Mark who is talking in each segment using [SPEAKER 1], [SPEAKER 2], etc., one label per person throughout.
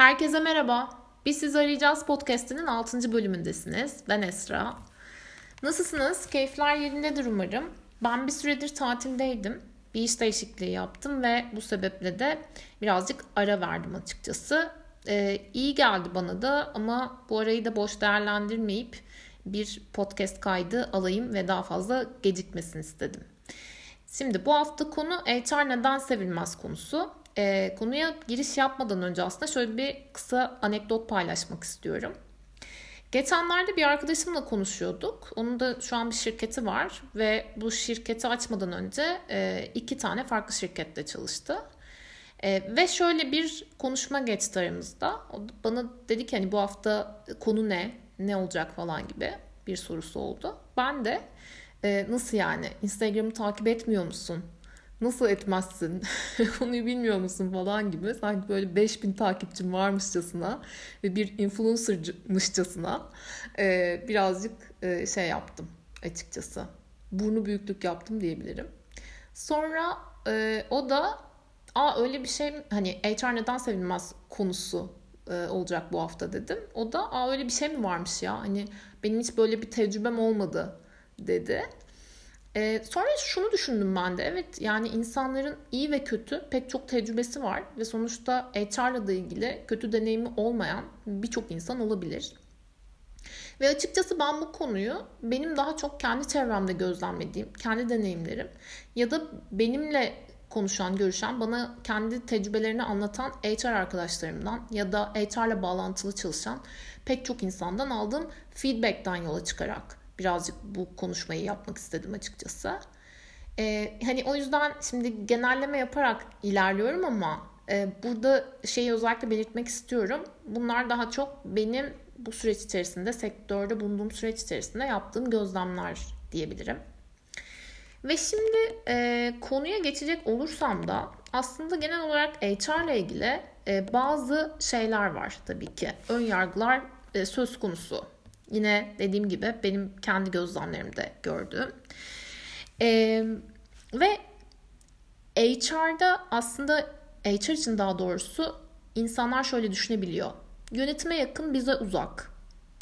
[SPEAKER 1] Herkese merhaba. Biz sizi arayacağız podcast'inin 6. bölümündesiniz. Ben Esra. Nasılsınız? Keyifler yerindedir umarım. Ben bir süredir tatildeydim. Bir iş değişikliği yaptım ve bu sebeple de birazcık ara verdim açıkçası. Ee, iyi geldi bana da ama bu arayı da boş değerlendirmeyip bir podcast kaydı alayım ve daha fazla gecikmesin istedim. Şimdi bu hafta konu HR neden sevilmez konusu. E, konuya giriş yapmadan önce aslında şöyle bir kısa anekdot paylaşmak istiyorum. Geçenlerde bir arkadaşımla konuşuyorduk. Onun da şu an bir şirketi var ve bu şirketi açmadan önce e, iki tane farklı şirkette çalıştı. E, ve şöyle bir konuşma geçti aramızda. Bana dedi ki hani bu hafta konu ne, ne olacak falan gibi bir sorusu oldu. Ben de e, nasıl yani Instagram'ı takip etmiyor musun nasıl etmezsin? Konuyu bilmiyor musun falan gibi. Sanki böyle 5000 takipçim varmışçasına ve bir influencermışçasına e, birazcık e, şey yaptım açıkçası. Burnu büyüklük yaptım diyebilirim. Sonra e, o da aa öyle bir şey hani HR neden sevilmez konusu e, olacak bu hafta dedim. O da aa öyle bir şey mi varmış ya? Hani benim hiç böyle bir tecrübem olmadı. dedi ee, sonra şunu düşündüm ben de. Evet yani insanların iyi ve kötü pek çok tecrübesi var ve sonuçta HR'la da ilgili kötü deneyimi olmayan birçok insan olabilir. Ve açıkçası ben bu konuyu benim daha çok kendi çevremde gözlemlediğim, kendi deneyimlerim ya da benimle konuşan, görüşen, bana kendi tecrübelerini anlatan HR arkadaşlarımdan ya da HR'la bağlantılı çalışan pek çok insandan aldığım feedback'ten yola çıkarak birazcık bu konuşmayı yapmak istedim açıkçası. Ee, hani o yüzden şimdi genelleme yaparak ilerliyorum ama e, burada şeyi özellikle belirtmek istiyorum. Bunlar daha çok benim bu süreç içerisinde, sektörde bulunduğum süreç içerisinde yaptığım gözlemler diyebilirim. Ve şimdi e, konuya geçecek olursam da aslında genel olarak HR ile ilgili e, bazı şeyler var tabii ki. Ön yargılar e, söz konusu Yine dediğim gibi benim kendi gözlemlerimde gördüğüm. Ee, ve HR'da aslında HR için daha doğrusu insanlar şöyle düşünebiliyor. Yönetime yakın bize uzak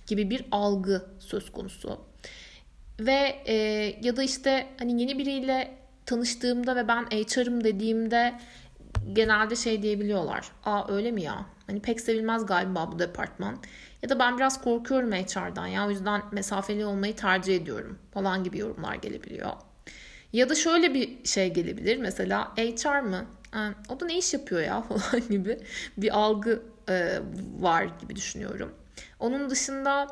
[SPEAKER 1] gibi bir algı söz konusu. Ve e, ya da işte hani yeni biriyle tanıştığımda ve ben HR'ım dediğimde genelde şey diyebiliyorlar. Aa öyle mi ya? Hani pek sevilmez galiba bu departman. Ya da ben biraz korkuyorum HR'dan ya o yüzden mesafeli olmayı tercih ediyorum falan gibi yorumlar gelebiliyor. Ya da şöyle bir şey gelebilir mesela HR mı? o da ne iş yapıyor ya falan gibi bir algı e, var gibi düşünüyorum. Onun dışında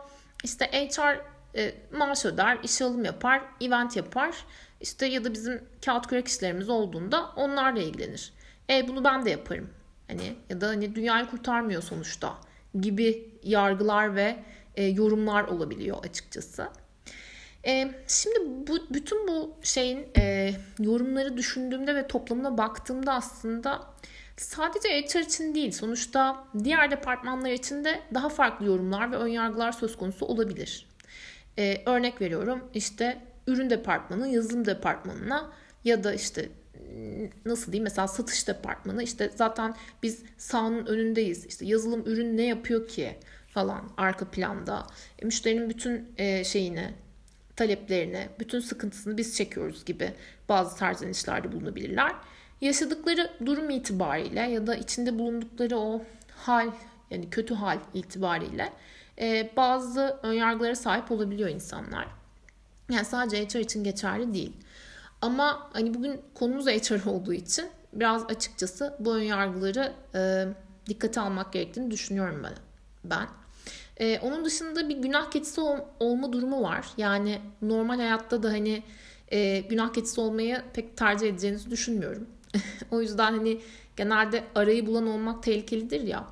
[SPEAKER 1] işte HR e, maaş öder, iş alım yapar, event yapar. İşte ya da bizim kağıt kürek işlerimiz olduğunda onlarla ilgilenir. E bunu ben de yaparım. Hani ya da hani dünyayı kurtarmıyor sonuçta gibi yargılar ve e, yorumlar olabiliyor açıkçası. E, şimdi bu bütün bu şeyin e, yorumları düşündüğümde ve toplamına baktığımda aslında sadece HR için değil sonuçta diğer departmanlar için de daha farklı yorumlar ve önyargılar söz konusu olabilir. E, örnek veriyorum işte ürün departmanı yazılım departmanına ya da işte nasıl diyeyim mesela satış departmanı işte zaten biz sahanın önündeyiz işte yazılım ürün ne yapıyor ki falan arka planda e, müşterinin bütün e, şeyini taleplerini bütün sıkıntısını biz çekiyoruz gibi bazı serzenişlerde bulunabilirler. Yaşadıkları durum itibariyle ya da içinde bulundukları o hal yani kötü hal itibariyle e, bazı önyargılara sahip olabiliyor insanlar. Yani sadece HR için geçerli değil. Ama hani bugün konumuz HR olduğu için biraz açıkçası bu önyargıları e, dikkate almak gerektiğini düşünüyorum ben. ben. E, onun dışında bir günah keçisi ol, olma durumu var. Yani normal hayatta da hani e, günah keçisi olmayı pek tercih edeceğinizi düşünmüyorum. o yüzden hani genelde arayı bulan olmak tehlikelidir ya.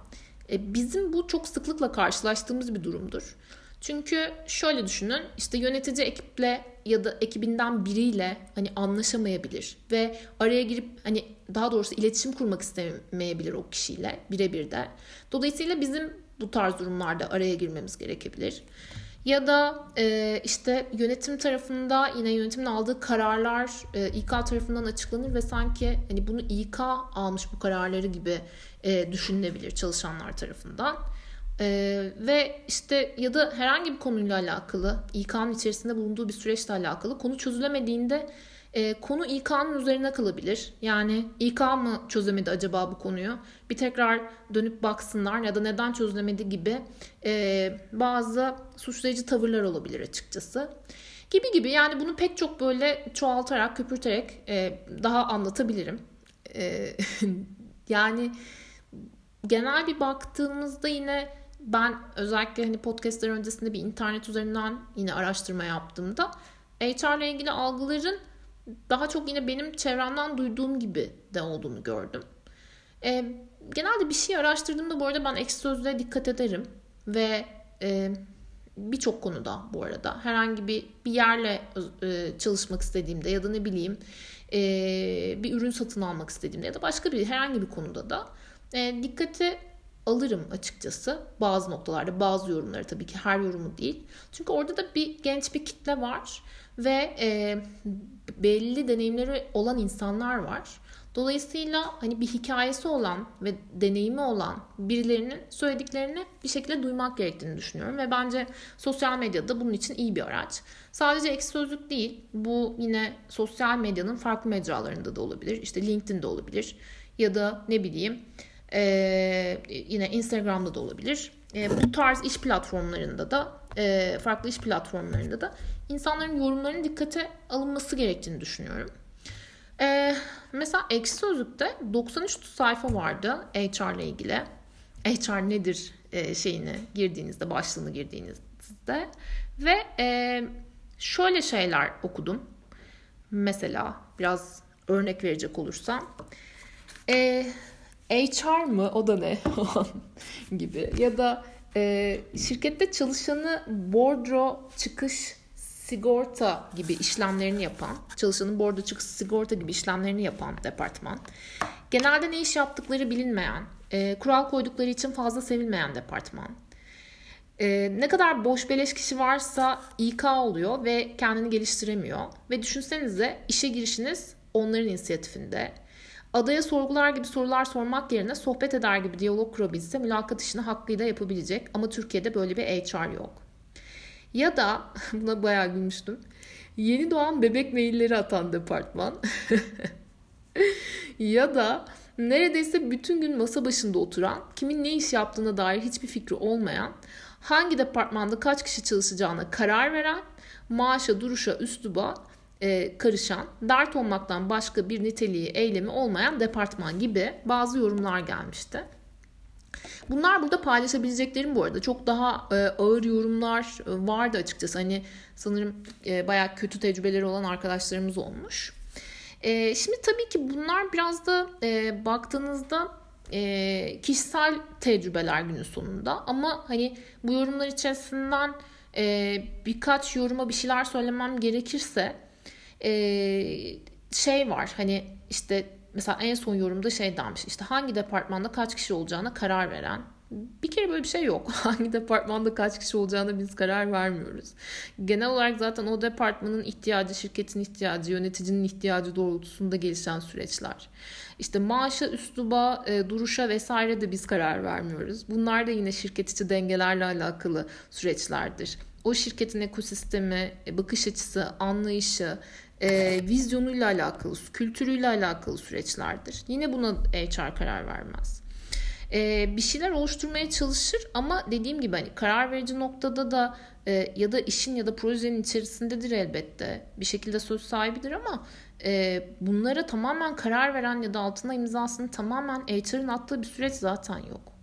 [SPEAKER 1] E, bizim bu çok sıklıkla karşılaştığımız bir durumdur. Çünkü şöyle düşünün işte yönetici ekiple ya da ekibinden biriyle hani anlaşamayabilir ve araya girip hani daha doğrusu iletişim kurmak istemeyebilir o kişiyle birebir de. Dolayısıyla bizim bu tarz durumlarda araya girmemiz gerekebilir. Ya da e, işte yönetim tarafında yine yönetimin aldığı kararlar e, İK tarafından açıklanır ve sanki hani bunu İK almış bu kararları gibi e, düşünülebilir çalışanlar tarafından. Ee, ve işte ya da herhangi bir konuyla alakalı İK'nın içerisinde bulunduğu bir süreçle alakalı konu çözülemediğinde e, konu İK'nın üzerine kalabilir. Yani İK mı çözemedi acaba bu konuyu? Bir tekrar dönüp baksınlar ya da neden çözülemedi gibi e, bazı suçlayıcı tavırlar olabilir açıkçası. Gibi gibi yani bunu pek çok böyle çoğaltarak, köpürterek e, daha anlatabilirim. E, yani genel bir baktığımızda yine ben özellikle hani podcastler öncesinde bir internet üzerinden yine araştırma yaptığımda HR ile ilgili algıların daha çok yine benim çevremden duyduğum gibi de olduğunu gördüm. E, genelde bir şey araştırdığımda bu arada ben ekşi sözlüğe dikkat ederim ve e, birçok konuda bu arada herhangi bir bir yerle e, çalışmak istediğimde ya da ne bileyim e, bir ürün satın almak istediğimde ya da başka bir herhangi bir konuda da e, dikkate alırım açıkçası bazı noktalarda bazı yorumları tabii ki her yorumu değil. Çünkü orada da bir genç bir kitle var ve e, belli deneyimleri olan insanlar var. Dolayısıyla hani bir hikayesi olan ve deneyimi olan birilerinin söylediklerini bir şekilde duymak gerektiğini düşünüyorum ve bence sosyal medyada bunun için iyi bir araç. Sadece ekşi sözlük değil, bu yine sosyal medyanın farklı mecralarında da olabilir. İşte LinkedIn'de olabilir ya da ne bileyim ee, yine Instagram'da da olabilir. Ee, bu tarz iş platformlarında da e, farklı iş platformlarında da insanların yorumlarının dikkate alınması gerektiğini düşünüyorum. Ee, mesela Ekşi Sözlük'te 93 sayfa vardı HR ile ilgili. HR nedir e, şeyini girdiğinizde, başlığını girdiğinizde ve e, şöyle şeyler okudum. Mesela biraz örnek verecek olursam. E, HR mı o da ne gibi ya da e, şirkette çalışanı bordro çıkış sigorta gibi işlemlerini yapan, çalışanın bordro çıkış sigorta gibi işlemlerini yapan departman. Genelde ne iş yaptıkları bilinmeyen, e, kural koydukları için fazla sevilmeyen departman. E, ne kadar boş beleş kişi varsa İK oluyor ve kendini geliştiremiyor. Ve düşünsenize işe girişiniz onların inisiyatifinde adaya sorgular gibi sorular sormak yerine sohbet eder gibi diyalog kurabilse mülakat işini hakkıyla yapabilecek ama Türkiye'de böyle bir HR yok. Ya da buna bayağı gülmüştüm. Yeni doğan bebek mailleri atan departman. ya da neredeyse bütün gün masa başında oturan, kimin ne iş yaptığına dair hiçbir fikri olmayan, hangi departmanda kaç kişi çalışacağına karar veren, maaşa, duruşa, üsluba e, karışan, dert olmaktan başka bir niteliği, eylemi olmayan departman gibi bazı yorumlar gelmişti. Bunlar burada paylaşabileceklerim bu arada. Çok daha e, ağır yorumlar e, vardı açıkçası. Hani sanırım e, bayağı kötü tecrübeleri olan arkadaşlarımız olmuş. E, şimdi tabii ki bunlar biraz da e, baktığınızda e, kişisel tecrübeler günün sonunda. Ama hani bu yorumlar içerisinden e, birkaç yoruma bir şeyler söylemem gerekirse e, şey var hani işte mesela en son yorumda şey demiş işte hangi departmanda kaç kişi olacağına karar veren bir kere böyle bir şey yok. Hangi departmanda kaç kişi olacağına biz karar vermiyoruz. Genel olarak zaten o departmanın ihtiyacı, şirketin ihtiyacı, yöneticinin ihtiyacı doğrultusunda gelişen süreçler. İşte maaşa, üsluba, e, duruşa vesaire de biz karar vermiyoruz. Bunlar da yine şirket içi dengelerle alakalı süreçlerdir. O şirketin ekosistemi, e, bakış açısı, anlayışı, e, vizyonuyla alakalı, kültürüyle alakalı süreçlerdir. Yine buna HR karar vermez. E, bir şeyler oluşturmaya çalışır ama dediğim gibi hani karar verici noktada da e, ya da işin ya da projenin içerisindedir elbette. Bir şekilde söz sahibidir ama e, bunlara tamamen karar veren ya da altına imzasını tamamen HR'ın attığı bir süreç zaten yok.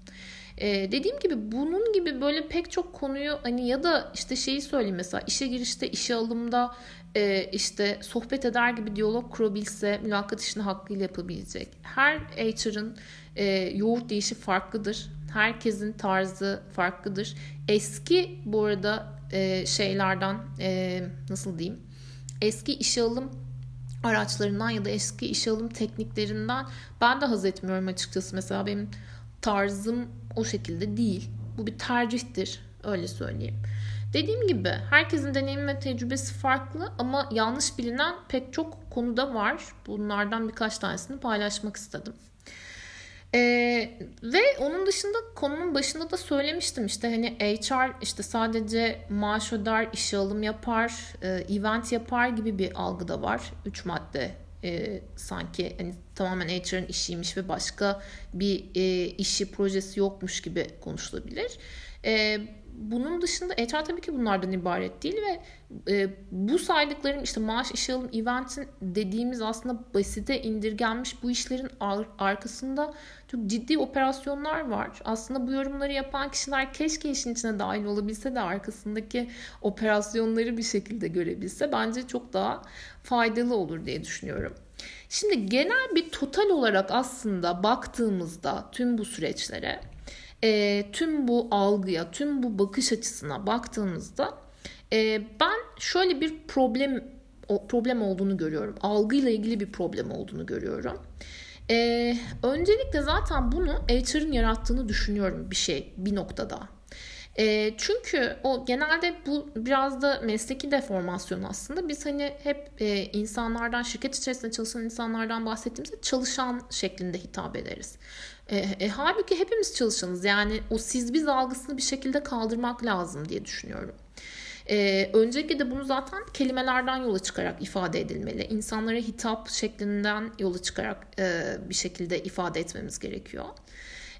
[SPEAKER 1] Ee, dediğim gibi bunun gibi böyle pek çok konuyu hani ya da işte şeyi söyleyeyim mesela işe girişte, işe alımda e, işte sohbet eder gibi diyalog kurabilse mülakat işini hakkıyla yapabilecek. Her HR'ın e, yoğurt değişi farklıdır. Herkesin tarzı farklıdır. Eski bu arada e, şeylerden e, nasıl diyeyim eski işe alım araçlarından ya da eski işe alım tekniklerinden ben de haz etmiyorum açıkçası. Mesela benim tarzım o şekilde değil. Bu bir tercihtir öyle söyleyeyim. Dediğim gibi herkesin deneyimi ve tecrübesi farklı ama yanlış bilinen pek çok konuda var. Bunlardan birkaç tanesini paylaşmak istedim. Ee, ve onun dışında konunun başında da söylemiştim işte hani HR işte sadece maaş öder, işe alım yapar, e, event yapar gibi bir algı da var. Üç madde e, sanki hani tamamen HR'ın işiymiş ve başka bir e, işi projesi yokmuş gibi konuşulabilir. E, bunun dışında HR tabii ki bunlardan ibaret değil ve e, bu saydıklarım işte maaş işe alım eventin dediğimiz aslında basite indirgenmiş bu işlerin ar- arkasında çok ciddi operasyonlar var. Aslında bu yorumları yapan kişiler keşke işin içine dahil olabilse de arkasındaki operasyonları bir şekilde görebilse bence çok daha faydalı olur diye düşünüyorum. Şimdi genel bir total olarak aslında baktığımızda tüm bu süreçlere e, tüm bu algıya, tüm bu bakış açısına baktığımızda e, ben şöyle bir problem o, problem olduğunu görüyorum. Algıyla ilgili bir problem olduğunu görüyorum. E, öncelikle zaten bunu HR'ın yarattığını düşünüyorum bir şey bir noktada. E, çünkü o genelde bu biraz da mesleki deformasyon aslında. Biz hani hep e, insanlardan, şirket içerisinde çalışan insanlardan bahsettiğimizde çalışan şeklinde hitap ederiz. E, e, halbuki hepimiz çalışanız. Yani o siz biz algısını bir şekilde kaldırmak lazım diye düşünüyorum. Ee, öncelikle de bunu zaten kelimelerden yola çıkarak ifade edilmeli. İnsanlara hitap şeklinden yola çıkarak e, bir şekilde ifade etmemiz gerekiyor.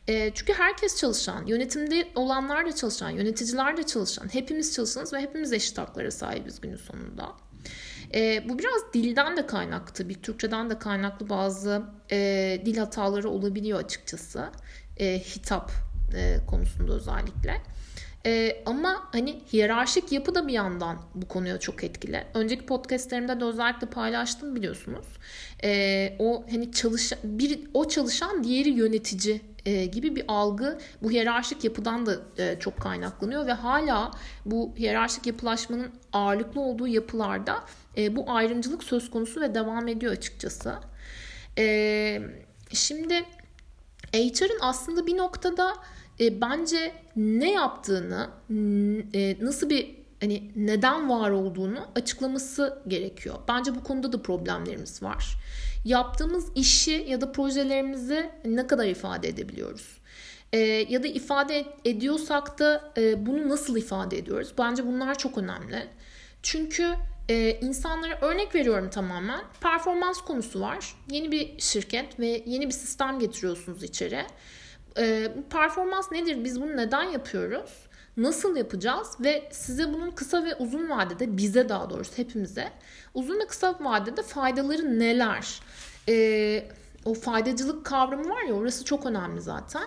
[SPEAKER 1] E, çünkü herkes çalışan, yönetimde olanlar da çalışan, yöneticiler de çalışan, hepimiz çalışanız ve hepimiz eşit haklara sahibiz günün sonunda. E, bu biraz dilden de kaynaklı, bir Türkçeden de kaynaklı bazı e, dil hataları olabiliyor açıkçası. E, hitap e, konusunda özellikle. E, ama hani hiyerarşik yapı da bir yandan bu konuya çok etkili. Önceki podcastlerimde de özellikle paylaştım biliyorsunuz. E, o hani çalışan bir o çalışan diğeri yönetici e, gibi bir algı bu hiyerarşik yapıdan da e, çok kaynaklanıyor ve hala bu hiyerarşik yapılaşmanın ağırlıklı olduğu yapılarda e, bu ayrımcılık söz konusu ve devam ediyor açıkçası. E, şimdi HR'ın aslında bir noktada e, bence ne yaptığını, e, nasıl bir hani neden var olduğunu açıklaması gerekiyor. Bence bu konuda da problemlerimiz var. Yaptığımız işi ya da projelerimizi ne kadar ifade edebiliyoruz? E, ya da ifade ediyorsak da e, bunu nasıl ifade ediyoruz? Bence bunlar çok önemli. Çünkü e, insanlara örnek veriyorum tamamen. Performans konusu var. Yeni bir şirket ve yeni bir sistem getiriyorsunuz içeri. E, performans nedir? Biz bunu neden yapıyoruz? Nasıl yapacağız ve size bunun kısa ve uzun vadede bize daha doğrusu hepimize uzun ve kısa vadede faydaları neler? Ee, o faydacılık kavramı var ya orası çok önemli zaten.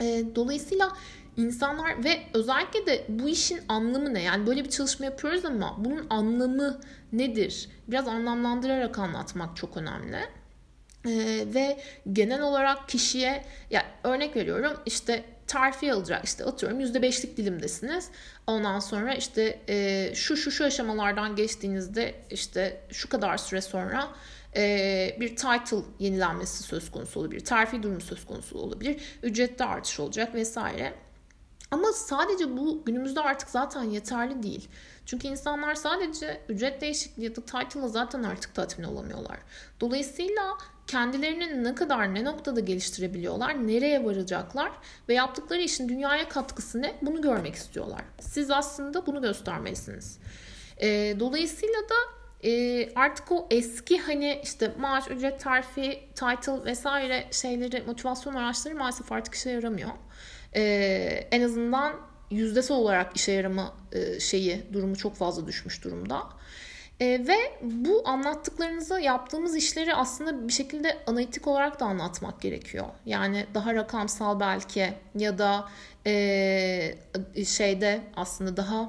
[SPEAKER 1] Ee, dolayısıyla insanlar ve özellikle de bu işin anlamı ne? Yani böyle bir çalışma yapıyoruz ama bunun anlamı nedir? Biraz anlamlandırarak anlatmak çok önemli. Ee, ve genel olarak kişiye ya örnek veriyorum işte terfi alacak işte atıyorum %5'lik dilimdesiniz. Ondan sonra işte e, şu şu şu aşamalardan geçtiğinizde işte şu kadar süre sonra e, bir title yenilenmesi söz konusu olabilir. Terfi durumu söz konusu olabilir. Ücrette artış olacak vesaire. Ama sadece bu günümüzde artık zaten yeterli değil. Çünkü insanlar sadece ücret değişikliği ya da title'la zaten artık tatmin olamıyorlar. Dolayısıyla kendilerini ne kadar ne noktada geliştirebiliyorlar, nereye varacaklar ve yaptıkları işin dünyaya katkısı ne bunu görmek istiyorlar. Siz aslında bunu göstermelisiniz. E, dolayısıyla da e, artık o eski hani işte maaş, ücret, terfi, title vesaire şeyleri, motivasyon araçları maalesef artık işe yaramıyor. E, en azından yüzdesel olarak işe yarama e, şeyi, durumu çok fazla düşmüş durumda. E, ve bu anlattıklarınızı yaptığımız işleri aslında bir şekilde analitik olarak da anlatmak gerekiyor. Yani daha rakamsal belki ya da e, şeyde aslında daha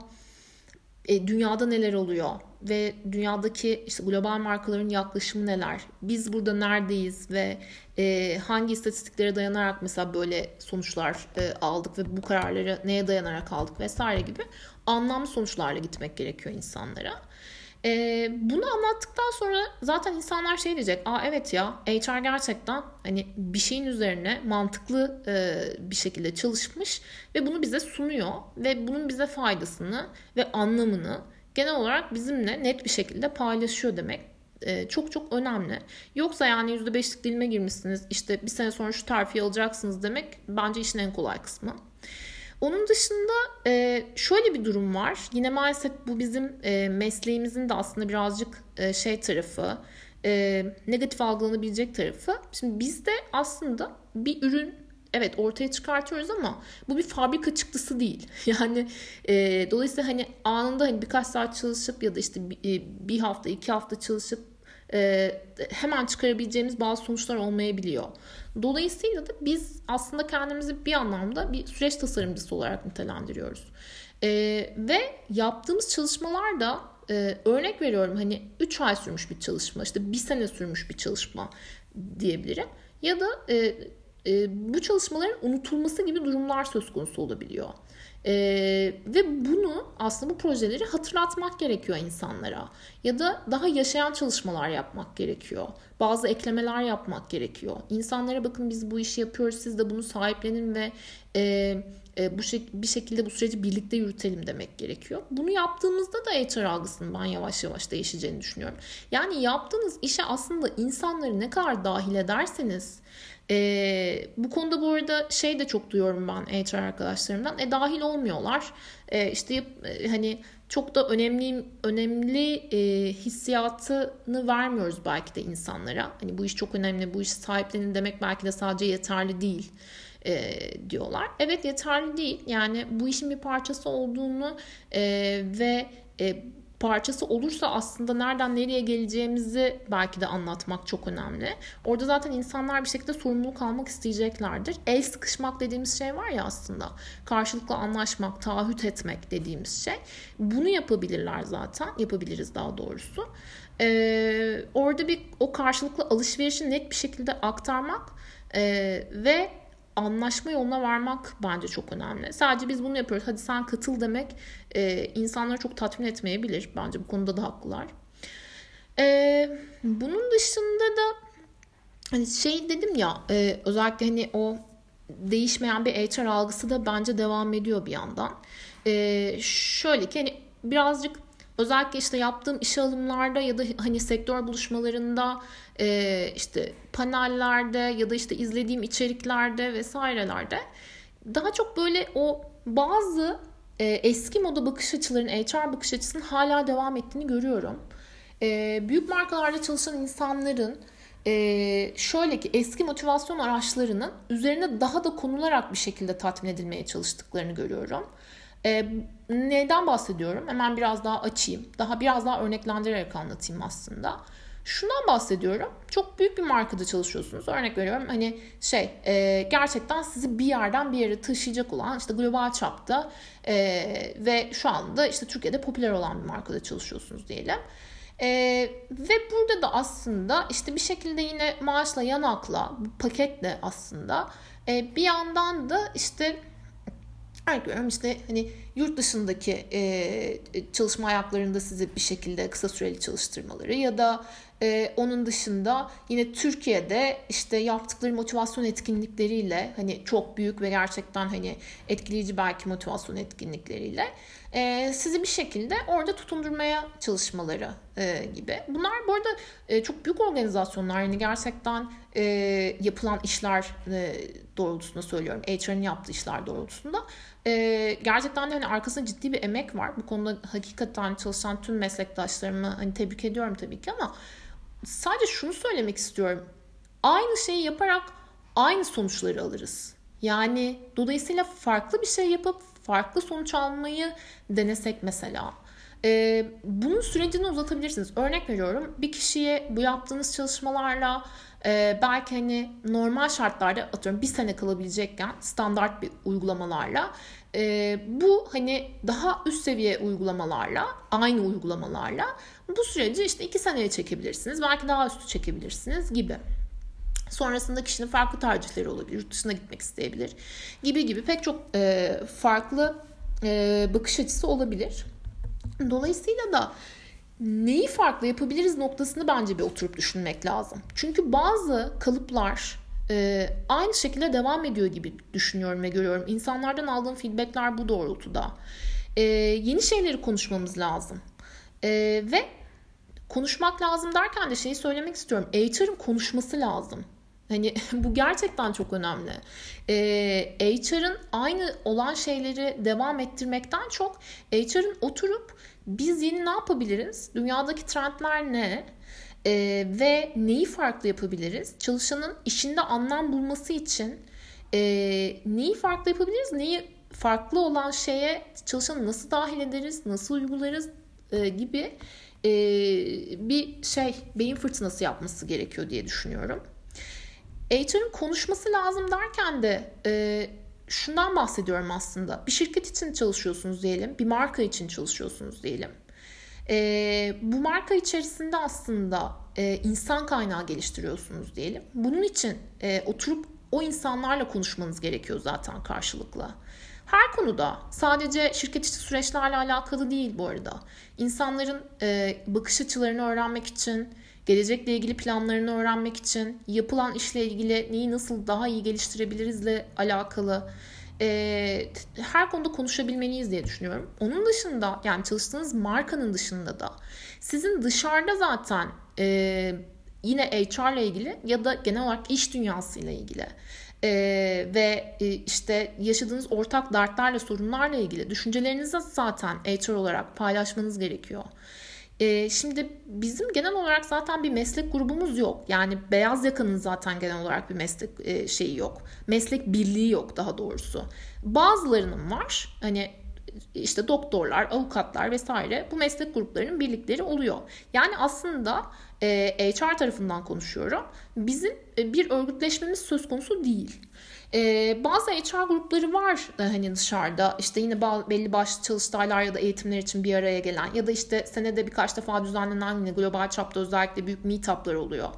[SPEAKER 1] e, dünyada neler oluyor ve dünyadaki işte global markaların yaklaşımı neler? Biz burada neredeyiz ve e, hangi istatistiklere dayanarak mesela böyle sonuçlar e, aldık ve bu kararları neye dayanarak aldık vesaire gibi anlamlı sonuçlarla gitmek gerekiyor insanlara. E, bunu anlattıktan sonra zaten insanlar şey diyecek. Aa evet ya HR gerçekten hani bir şeyin üzerine mantıklı e, bir şekilde çalışmış ve bunu bize sunuyor ve bunun bize faydasını ve anlamını genel olarak bizimle net bir şekilde paylaşıyor demek çok çok önemli. Yoksa yani %5'lik dilime girmişsiniz işte bir sene sonra şu terfi alacaksınız demek bence işin en kolay kısmı. Onun dışında e, şöyle bir durum var. Yine maalesef bu bizim e, mesleğimizin de aslında birazcık e, şey tarafı, negatif algılanabilecek tarafı. Şimdi biz de aslında bir ürün evet ortaya çıkartıyoruz ama bu bir fabrika çıktısı değil. Yani e, dolayısıyla hani anında hani birkaç saat çalışıp ya da işte bir, bir hafta iki hafta çalışıp e, hemen çıkarabileceğimiz bazı sonuçlar olmayabiliyor. Dolayısıyla da biz aslında kendimizi bir anlamda bir süreç tasarımcısı olarak nitelendiriyoruz. E, ve yaptığımız çalışmalar da e, örnek veriyorum hani 3 ay sürmüş bir çalışma işte 1 sene sürmüş bir çalışma diyebilirim. Ya da e, e, bu çalışmaların unutulması gibi durumlar söz konusu olabiliyor. Ee, ve bunu aslında bu projeleri hatırlatmak gerekiyor insanlara. Ya da daha yaşayan çalışmalar yapmak gerekiyor. Bazı eklemeler yapmak gerekiyor. İnsanlara bakın biz bu işi yapıyoruz siz de bunu sahiplenin ve e, e, bu şek- bir şekilde bu süreci birlikte yürütelim demek gerekiyor. Bunu yaptığımızda da HR algısının ben yavaş yavaş değişeceğini düşünüyorum. Yani yaptığınız işe aslında insanları ne kadar dahil ederseniz e, bu konuda bu arada şey de çok duyuyorum ben HR arkadaşlarımdan. E dahil olmuyorlar. E, işte e, hani çok da önemli önemli e, hissiyatını vermiyoruz belki de insanlara. Hani bu iş çok önemli, bu işi sahiplenin demek belki de sadece yeterli değil e, diyorlar. Evet yeterli değil. Yani bu işin bir parçası olduğunu e, ve e, parçası olursa aslında nereden nereye geleceğimizi belki de anlatmak çok önemli. Orada zaten insanlar bir şekilde sorumluluk almak isteyeceklerdir. El sıkışmak dediğimiz şey var ya aslında. Karşılıklı anlaşmak, taahhüt etmek dediğimiz şey. Bunu yapabilirler zaten. Yapabiliriz daha doğrusu. Ee, orada bir o karşılıklı alışverişi net bir şekilde aktarmak e, ve anlaşma yoluna varmak bence çok önemli. Sadece biz bunu yapıyoruz. Hadi sen katıl demek e, insanları çok tatmin etmeyebilir. Bence bu konuda da haklılar. E, bunun dışında da hani şey dedim ya e, özellikle hani o değişmeyen bir HR algısı da bence devam ediyor bir yandan. E, şöyle ki hani birazcık özellikle işte yaptığım iş alımlarda ya da hani sektör buluşmalarında e, işte panellerde ya da işte izlediğim içeriklerde vesairelerde daha çok böyle o bazı e, eski moda bakış açılarının HR bakış açısının hala devam ettiğini görüyorum. E, büyük markalarda çalışan insanların e, şöyle ki eski motivasyon araçlarının üzerine daha da konularak bir şekilde tatmin edilmeye çalıştıklarını görüyorum. E, neden bahsediyorum? Hemen biraz daha açayım. Daha biraz daha örneklendirerek anlatayım aslında. Şundan bahsediyorum. Çok büyük bir markada çalışıyorsunuz. Örnek veriyorum hani şey e, gerçekten sizi bir yerden bir yere taşıyacak olan işte global çapta e, ve şu anda işte Türkiye'de popüler olan bir markada çalışıyorsunuz diyelim. E, ve burada da aslında işte bir şekilde yine maaşla yanakla paketle aslında e, bir yandan da işte Örnek işte hani yurt dışındaki e, çalışma ayaklarında sizi bir şekilde kısa süreli çalıştırmaları ya da e, onun dışında yine Türkiye'de işte yaptıkları motivasyon etkinlikleriyle hani çok büyük ve gerçekten hani etkileyici belki motivasyon etkinlikleriyle e, sizi bir şekilde orada tutundurmaya çalışmaları e, gibi. Bunlar bu arada e, çok büyük organizasyonlar yani gerçekten e, yapılan işler e, doğrultusunda söylüyorum. HR'ın yaptığı işler doğrultusunda. E, gerçekten de hani arkasında ciddi bir emek var. Bu konuda hakikaten çalışan tüm meslektaşlarımı hani tebrik ediyorum tabii ki ama sadece şunu söylemek istiyorum. Aynı şeyi yaparak aynı sonuçları alırız. Yani dolayısıyla farklı bir şey yapıp farklı sonuç almayı denesek mesela. Ee, bunun sürecini uzatabilirsiniz. Örnek veriyorum bir kişiye bu yaptığınız çalışmalarla e, belki hani normal şartlarda atıyorum bir sene kalabilecekken standart bir uygulamalarla e, bu hani daha üst seviye uygulamalarla aynı uygulamalarla bu süreci işte iki seneye çekebilirsiniz. Belki daha üstü çekebilirsiniz gibi. Sonrasında kişinin farklı tercihleri olabilir. Yurt dışına gitmek isteyebilir. Gibi gibi pek çok e, farklı e, bakış açısı olabilir. Dolayısıyla da neyi farklı yapabiliriz noktasını bence bir oturup düşünmek lazım. Çünkü bazı kalıplar e, aynı şekilde devam ediyor gibi düşünüyorum ve görüyorum. İnsanlardan aldığım feedbackler bu doğrultuda. E, yeni şeyleri konuşmamız lazım. E, ve konuşmak lazım derken de şeyi söylemek istiyorum. HR'ın konuşması lazım. Hani bu gerçekten çok önemli. Ee, HR'ın aynı olan şeyleri devam ettirmekten çok HR'ın oturup biz yeni ne yapabiliriz? Dünyadaki trendler ne? Ee, ve neyi farklı yapabiliriz? Çalışanın işinde anlam bulması için e, neyi farklı yapabiliriz? Neyi farklı olan şeye çalışanı nasıl dahil ederiz? Nasıl uygularız? E, gibi e, bir şey beyin fırtınası yapması gerekiyor diye düşünüyorum. HR'ın konuşması lazım derken de e, şundan bahsediyorum aslında. Bir şirket için çalışıyorsunuz diyelim, bir marka için çalışıyorsunuz diyelim. E, bu marka içerisinde aslında e, insan kaynağı geliştiriyorsunuz diyelim. Bunun için e, oturup o insanlarla konuşmanız gerekiyor zaten karşılıklı. Her konuda sadece şirket içi süreçlerle alakalı değil bu arada. İnsanların e, bakış açılarını öğrenmek için, gelecekle ilgili planlarını öğrenmek için, yapılan işle ilgili neyi nasıl daha iyi geliştirebilirizle alakalı e, her konuda konuşabilmeliyiz diye düşünüyorum. Onun dışında yani çalıştığınız markanın dışında da sizin dışarıda zaten e, yine HR ile ilgili ya da genel olarak iş dünyası ile ilgili e, ve e, işte yaşadığınız ortak dertlerle sorunlarla ilgili düşüncelerinizi zaten HR olarak paylaşmanız gerekiyor. E, şimdi bizim genel olarak zaten bir meslek grubumuz yok. Yani beyaz yakanın zaten genel olarak bir meslek e, şeyi yok. Meslek birliği yok daha doğrusu. Bazılarının var. Hani işte doktorlar, avukatlar vesaire bu meslek gruplarının birlikleri oluyor. Yani aslında e, HR tarafından konuşuyorum. Bizim e, bir örgütleşmemiz söz konusu değil. Ee, bazı HR grupları var e, hani dışarıda işte yine belli başlı çalıştaylar ya da eğitimler için bir araya gelen ya da işte senede birkaç defa düzenlenen yine global çapta özellikle büyük meetuplar oluyor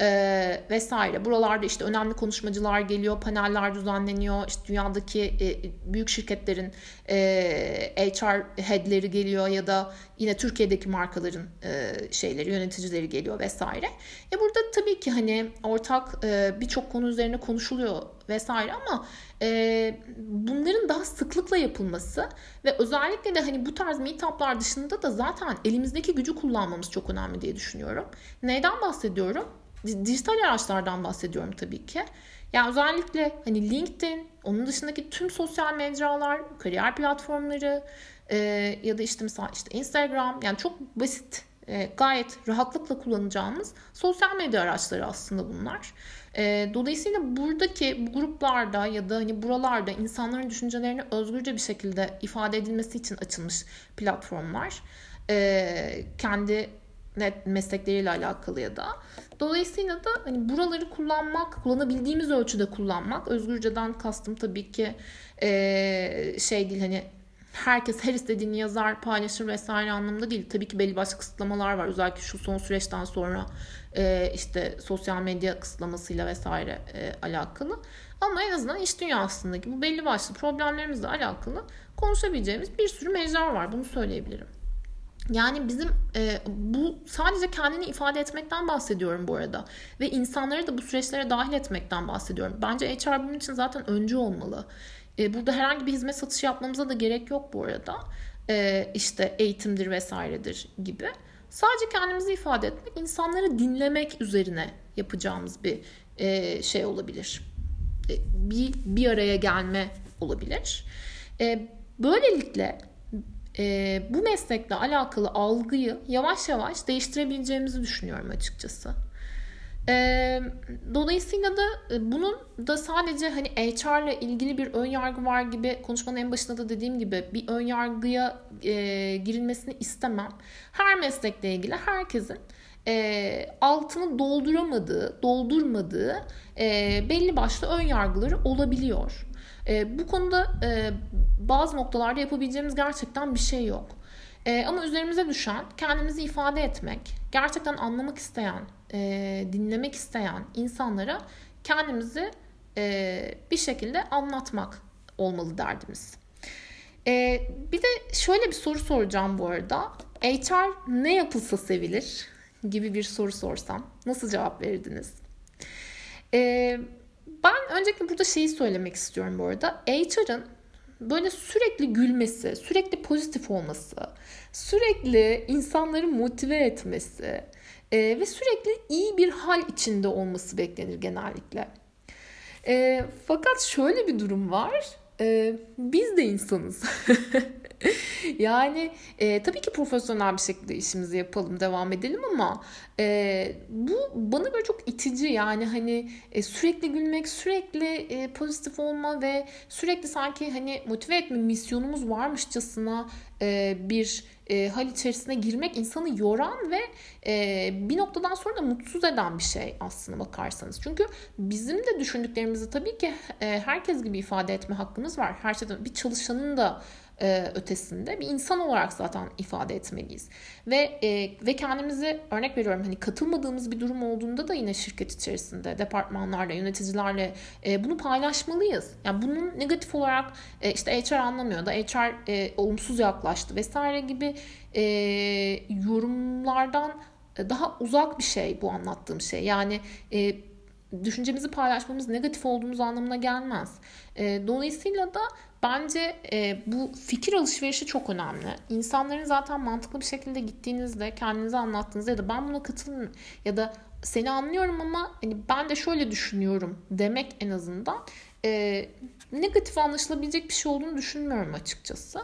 [SPEAKER 1] e, vesaire. Buralarda işte önemli konuşmacılar geliyor, paneller düzenleniyor. İşte dünyadaki e, büyük şirketlerin e, HR headleri geliyor ya da yine Türkiye'deki markaların e, şeyleri, yöneticileri geliyor vesaire. E burada tabii ki hani ortak e, birçok konu üzerine konuşuluyor vesaire ama e, bunların daha sıklıkla yapılması ve özellikle de hani bu tarz meetuplar dışında da zaten elimizdeki gücü kullanmamız çok önemli diye düşünüyorum. Neyden bahsediyorum? Dijital araçlardan bahsediyorum tabii ki. Yani özellikle hani LinkedIn, onun dışındaki tüm sosyal mecralar, kariyer platformları e, ya da işte mesela işte Instagram yani çok basit e, gayet rahatlıkla kullanacağımız sosyal medya araçları aslında bunlar. E, dolayısıyla buradaki bu gruplarda ya da hani buralarda insanların düşüncelerini özgürce bir şekilde ifade edilmesi için açılmış platformlar. E, kendi net meslekleriyle alakalı ya da. Dolayısıyla da hani buraları kullanmak, kullanabildiğimiz ölçüde kullanmak, özgürceden kastım tabii ki ee, şey değil hani herkes her istediğini yazar, paylaşır vesaire anlamında değil. Tabii ki belli başlı kısıtlamalar var. Özellikle şu son süreçten sonra e, işte sosyal medya kısıtlamasıyla vesaire e, alakalı. Ama en azından iş dünyasındaki bu belli başlı problemlerimizle alakalı konuşabileceğimiz bir sürü mecra var. Bunu söyleyebilirim. Yani bizim e, bu sadece kendini ifade etmekten bahsediyorum bu arada. Ve insanları da bu süreçlere dahil etmekten bahsediyorum. Bence HR bunun için zaten öncü olmalı. E, burada herhangi bir hizmet satışı yapmamıza da gerek yok bu arada. E, işte eğitimdir vesairedir gibi. Sadece kendimizi ifade etmek, insanları dinlemek üzerine yapacağımız bir e, şey olabilir. E, bir, bir araya gelme olabilir. E, böylelikle e, bu meslekle alakalı algıyı yavaş yavaş değiştirebileceğimizi düşünüyorum açıkçası. E, dolayısıyla da e, bunun da sadece hani HR ilgili bir ön yargı var gibi konuşmanın en başında da dediğim gibi bir ön yargıya e, girilmesini istemem. Her meslekle ilgili herkesin e, altını dolduramadığı, doldurmadığı e, belli başlı ön yargıları olabiliyor. E, bu konuda e, bazı noktalarda yapabileceğimiz gerçekten bir şey yok. E, ama üzerimize düşen kendimizi ifade etmek, gerçekten anlamak isteyen, e, dinlemek isteyen insanlara kendimizi e, bir şekilde anlatmak olmalı derdimiz. E, bir de şöyle bir soru soracağım bu arada. HR ne yapılsa sevilir gibi bir soru sorsam nasıl cevap verirdiniz? Ee, ben öncelikle burada şeyi söylemek istiyorum bu arada. HR'ın böyle sürekli gülmesi, sürekli pozitif olması, sürekli insanları motive etmesi e, ve sürekli iyi bir hal içinde olması beklenir genellikle. E, fakat şöyle bir durum var. E, biz de insanız. yani e, tabii ki profesyonel bir şekilde işimizi yapalım, devam edelim ama e, bu bana göre çok itici. Yani hani e, sürekli gülmek, sürekli e, pozitif olma ve sürekli sanki hani motive etme misyonumuz varmışçasına e, bir e, hal içerisine girmek insanı yoran ve e, bir noktadan sonra da mutsuz eden bir şey aslına bakarsanız. Çünkü bizim de düşündüklerimizi tabii ki herkes gibi ifade etme hakkımız var. Her şeyden bir çalışanın da e, ötesinde bir insan olarak zaten ifade etmeliyiz. Ve e, ve kendimizi örnek veriyorum hani katılmadığımız bir durum olduğunda da yine şirket içerisinde departmanlarla, yöneticilerle e, bunu paylaşmalıyız. Yani bunun negatif olarak e, işte HR anlamıyor da HR e, olumsuz yaklaştı vesaire gibi e, yorumlardan daha uzak bir şey bu anlattığım şey. Yani e, düşüncemizi paylaşmamız negatif olduğumuz anlamına gelmez. E, dolayısıyla da bence e, bu fikir alışverişi çok önemli. İnsanların zaten mantıklı bir şekilde gittiğinizde kendinize anlattığınızda ya da ben buna katılmıyorum ya da seni anlıyorum ama hani ben de şöyle düşünüyorum demek en azından e, negatif anlaşılabilecek bir şey olduğunu düşünmüyorum açıkçası.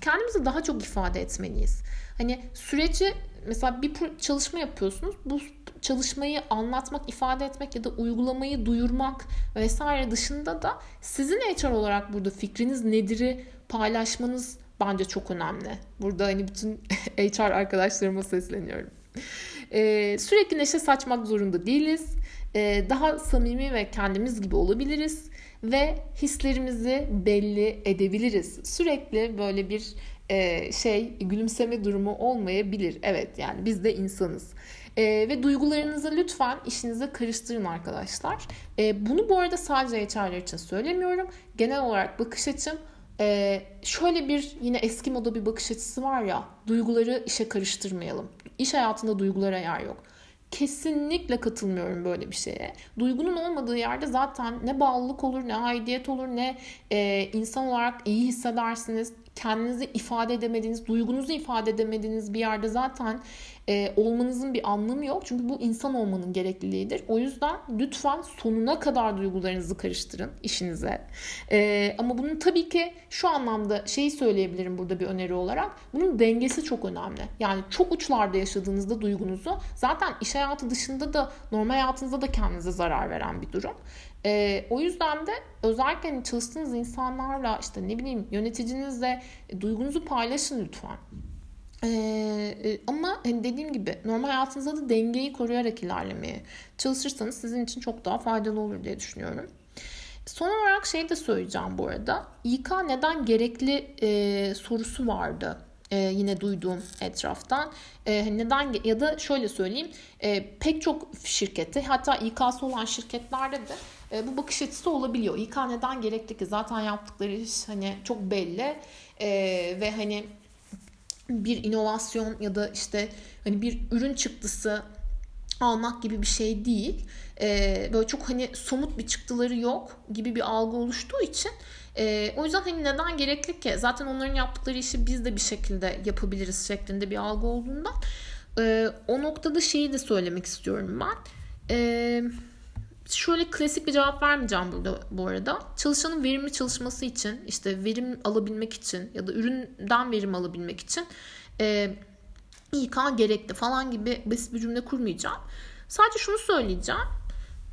[SPEAKER 1] Kendimizi daha çok ifade etmeliyiz. Hani süreci mesela bir çalışma yapıyorsunuz. Bu çalışmayı anlatmak, ifade etmek ya da uygulamayı duyurmak vesaire dışında da sizin HR olarak burada fikriniz nedir'i paylaşmanız bence çok önemli. Burada hani bütün HR arkadaşlarıma sesleniyorum. Ee, sürekli neşe saçmak zorunda değiliz. Ee, daha samimi ve kendimiz gibi olabiliriz ve hislerimizi belli edebiliriz. Sürekli böyle bir e, şey gülümseme durumu olmayabilir. Evet yani biz de insanız. E, ve duygularınızı lütfen işinize karıştırın arkadaşlar. E, bunu bu arada sadece HR'lar için söylemiyorum. Genel olarak bakış açım e, şöyle bir yine eski moda bir bakış açısı var ya duyguları işe karıştırmayalım. İş hayatında duygulara yer yok. Kesinlikle katılmıyorum böyle bir şeye. Duygunun olmadığı yerde zaten ne bağlılık olur, ne aidiyet olur, ne e, insan olarak iyi hissedersiniz. Kendinizi ifade edemediğiniz, duygunuzu ifade edemediğiniz bir yerde zaten e, olmanızın bir anlamı yok. Çünkü bu insan olmanın gerekliliğidir. O yüzden lütfen sonuna kadar duygularınızı karıştırın işinize. E, ama bunun tabii ki şu anlamda şeyi söyleyebilirim burada bir öneri olarak. Bunun dengesi çok önemli. Yani çok uçlarda yaşadığınızda duygunuzu zaten iş hayatı dışında da normal hayatınızda da kendinize zarar veren bir durum. E, o yüzden de özellikle hani çalıştığınız insanlarla işte ne bileyim yöneticinizle e, duygunuzu paylaşın lütfen. Ee, e, ama hani dediğim gibi normal hayatınızda da dengeyi koruyarak ilerlemeye çalışırsanız sizin için çok daha faydalı olur diye düşünüyorum. Son olarak şey de söyleyeceğim bu arada. İK neden gerekli e, sorusu vardı. E, yine duyduğum etraftan. E, neden ya da şöyle söyleyeyim. E, pek çok şirkette hatta İK'sı olan şirketlerde de e, bu bakış açısı olabiliyor. İK neden gerekli ki? Zaten yaptıkları iş hani çok belli. E, ve hani bir inovasyon ya da işte hani bir ürün çıktısı almak gibi bir şey değil. Ee, böyle çok hani somut bir çıktıları yok gibi bir algı oluştuğu için e, o yüzden hani neden gerekli ki? Zaten onların yaptıkları işi biz de bir şekilde yapabiliriz şeklinde bir algı olduğundan e, o noktada şeyi de söylemek istiyorum ben. Eee şöyle klasik bir cevap vermeyeceğim burada bu arada. Çalışanın verimli çalışması için, işte verim alabilmek için ya da üründen verim alabilmek için e, İK gerekli falan gibi basit bir cümle kurmayacağım. Sadece şunu söyleyeceğim.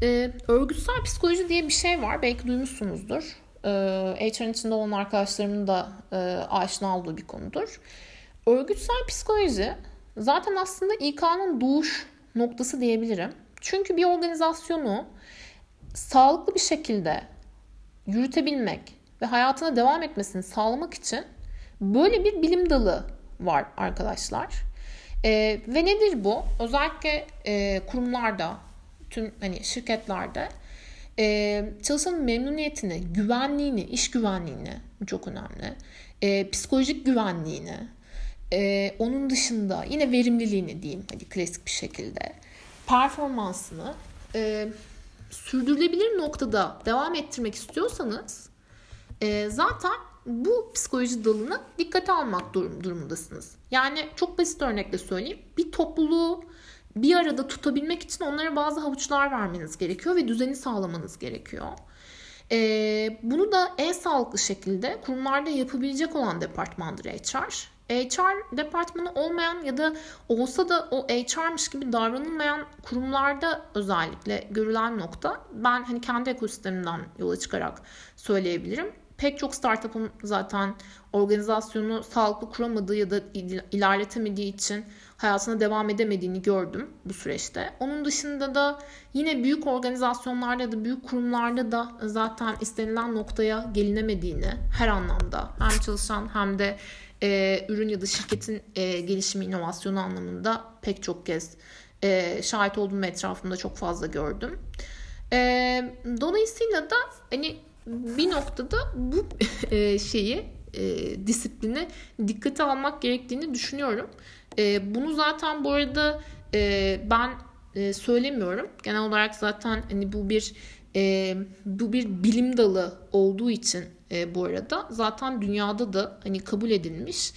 [SPEAKER 1] E, örgütsel psikoloji diye bir şey var. Belki duymuşsunuzdur. E, HR'ın içinde olan arkadaşlarımın da e, aşina olduğu bir konudur. Örgütsel psikoloji zaten aslında İK'nın doğuş noktası diyebilirim. Çünkü bir organizasyonu sağlıklı bir şekilde yürütebilmek ve hayatına devam etmesini sağlamak için böyle bir bilim dalı var arkadaşlar. E, ve nedir bu? Özellikle e, kurumlarda, tüm hani şirketlerde e, çalışanın memnuniyetini, güvenliğini, iş güvenliğini çok önemli. E, psikolojik güvenliğini, Ee, onun dışında yine verimliliğini diyeyim hadi klasik bir şekilde performansını e, sürdürülebilir noktada devam ettirmek istiyorsanız e, zaten bu psikoloji dalını dikkate almak durum, durumundasınız. Yani çok basit örnekle söyleyeyim. Bir topluluğu bir arada tutabilmek için onlara bazı havuçlar vermeniz gerekiyor ve düzeni sağlamanız gerekiyor. Ee, bunu da en sağlıklı şekilde kurumlarda yapabilecek olan departmandır HR. HR departmanı olmayan ya da olsa da o HR'mış gibi davranılmayan kurumlarda özellikle görülen nokta ben hani kendi ekosistemimden yola çıkarak söyleyebilirim. Pek çok startup'ın zaten organizasyonu sağlıklı kuramadığı ya da ilerletemediği için hayatına devam edemediğini gördüm bu süreçte. Onun dışında da yine büyük organizasyonlarda da büyük kurumlarda da zaten istenilen noktaya gelinemediğini her anlamda hem çalışan hem de e, ürün ya da şirketin e, gelişimi inovasyonu anlamında pek çok kez e, şahit olduğum etrafımda çok fazla gördüm. E, dolayısıyla da hani bir noktada bu e, şeyi e, disiplini dikkate almak gerektiğini düşünüyorum. E, bunu zaten bu arada ben söylemiyorum. Genel olarak zaten hani bu bir e, bu bir bilim dalı olduğu için e, bu arada zaten dünyada da hani kabul edilmiş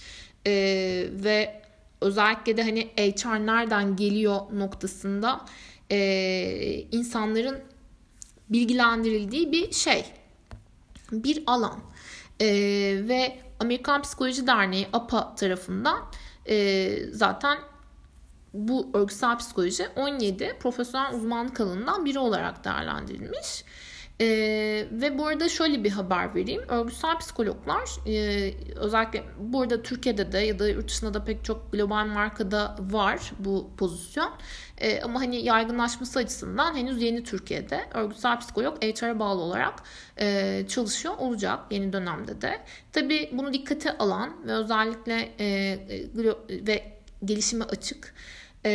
[SPEAKER 1] e, ve özellikle de hani HR nereden geliyor noktasında e, insanların bilgilendirildiği bir şey bir alan e, ve Amerikan Psikoloji Derneği APA tarafından e, zaten bu örgütsel psikoloji 17 profesyonel uzmanlık alanından biri olarak değerlendirilmiş. Ee, ve bu arada şöyle bir haber vereyim. Örgütsel psikologlar e, özellikle burada Türkiye'de de ya da yurt dışında da pek çok global markada var bu pozisyon. E, ama hani yaygınlaşması açısından henüz yeni Türkiye'de örgütsel psikolog HR'a bağlı olarak e, çalışıyor olacak yeni dönemde de. Tabii bunu dikkate alan ve özellikle e, e ve gelişime açık e,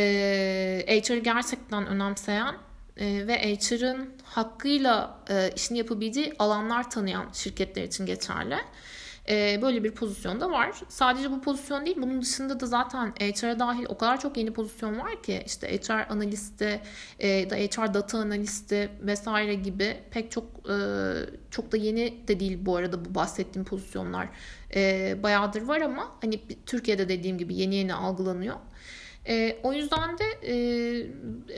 [SPEAKER 1] HR'ı gerçekten önemseyen e, ve HR'ın hakkıyla e, işini yapabildiği alanlar tanıyan şirketler için geçerli. E, böyle bir pozisyon da var. Sadece bu pozisyon değil, bunun dışında da zaten HR'a dahil o kadar çok yeni pozisyon var ki işte HR analisti, e, HR data analisti vesaire gibi pek çok e, çok da yeni de değil bu arada bu bahsettiğim pozisyonlar bayağıdır var ama hani Türkiye'de dediğim gibi yeni yeni algılanıyor. E, o yüzden de e,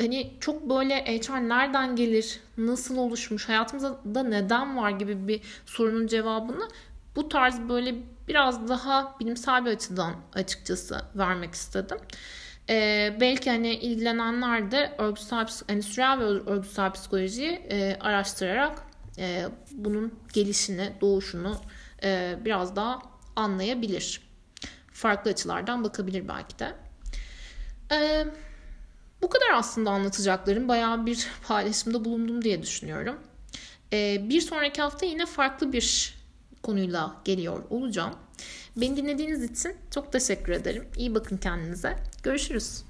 [SPEAKER 1] hani çok böyle HR nereden gelir, nasıl oluşmuş, hayatımızda neden var gibi bir sorunun cevabını bu tarz böyle biraz daha bilimsel bir açıdan açıkçası vermek istedim. Ee, belki hani ilgilenenler de örgütsel, endüstriyel ve örgütsel psikolojiyi e, araştırarak e, bunun gelişini, doğuşunu e, biraz daha anlayabilir. Farklı açılardan bakabilir belki de. Ee, bu kadar aslında anlatacaklarım. Bayağı bir paylaşımda bulundum diye düşünüyorum. Ee, bir sonraki hafta yine farklı bir konuyla geliyor olacağım. Beni dinlediğiniz için çok teşekkür ederim. İyi bakın kendinize. Görüşürüz.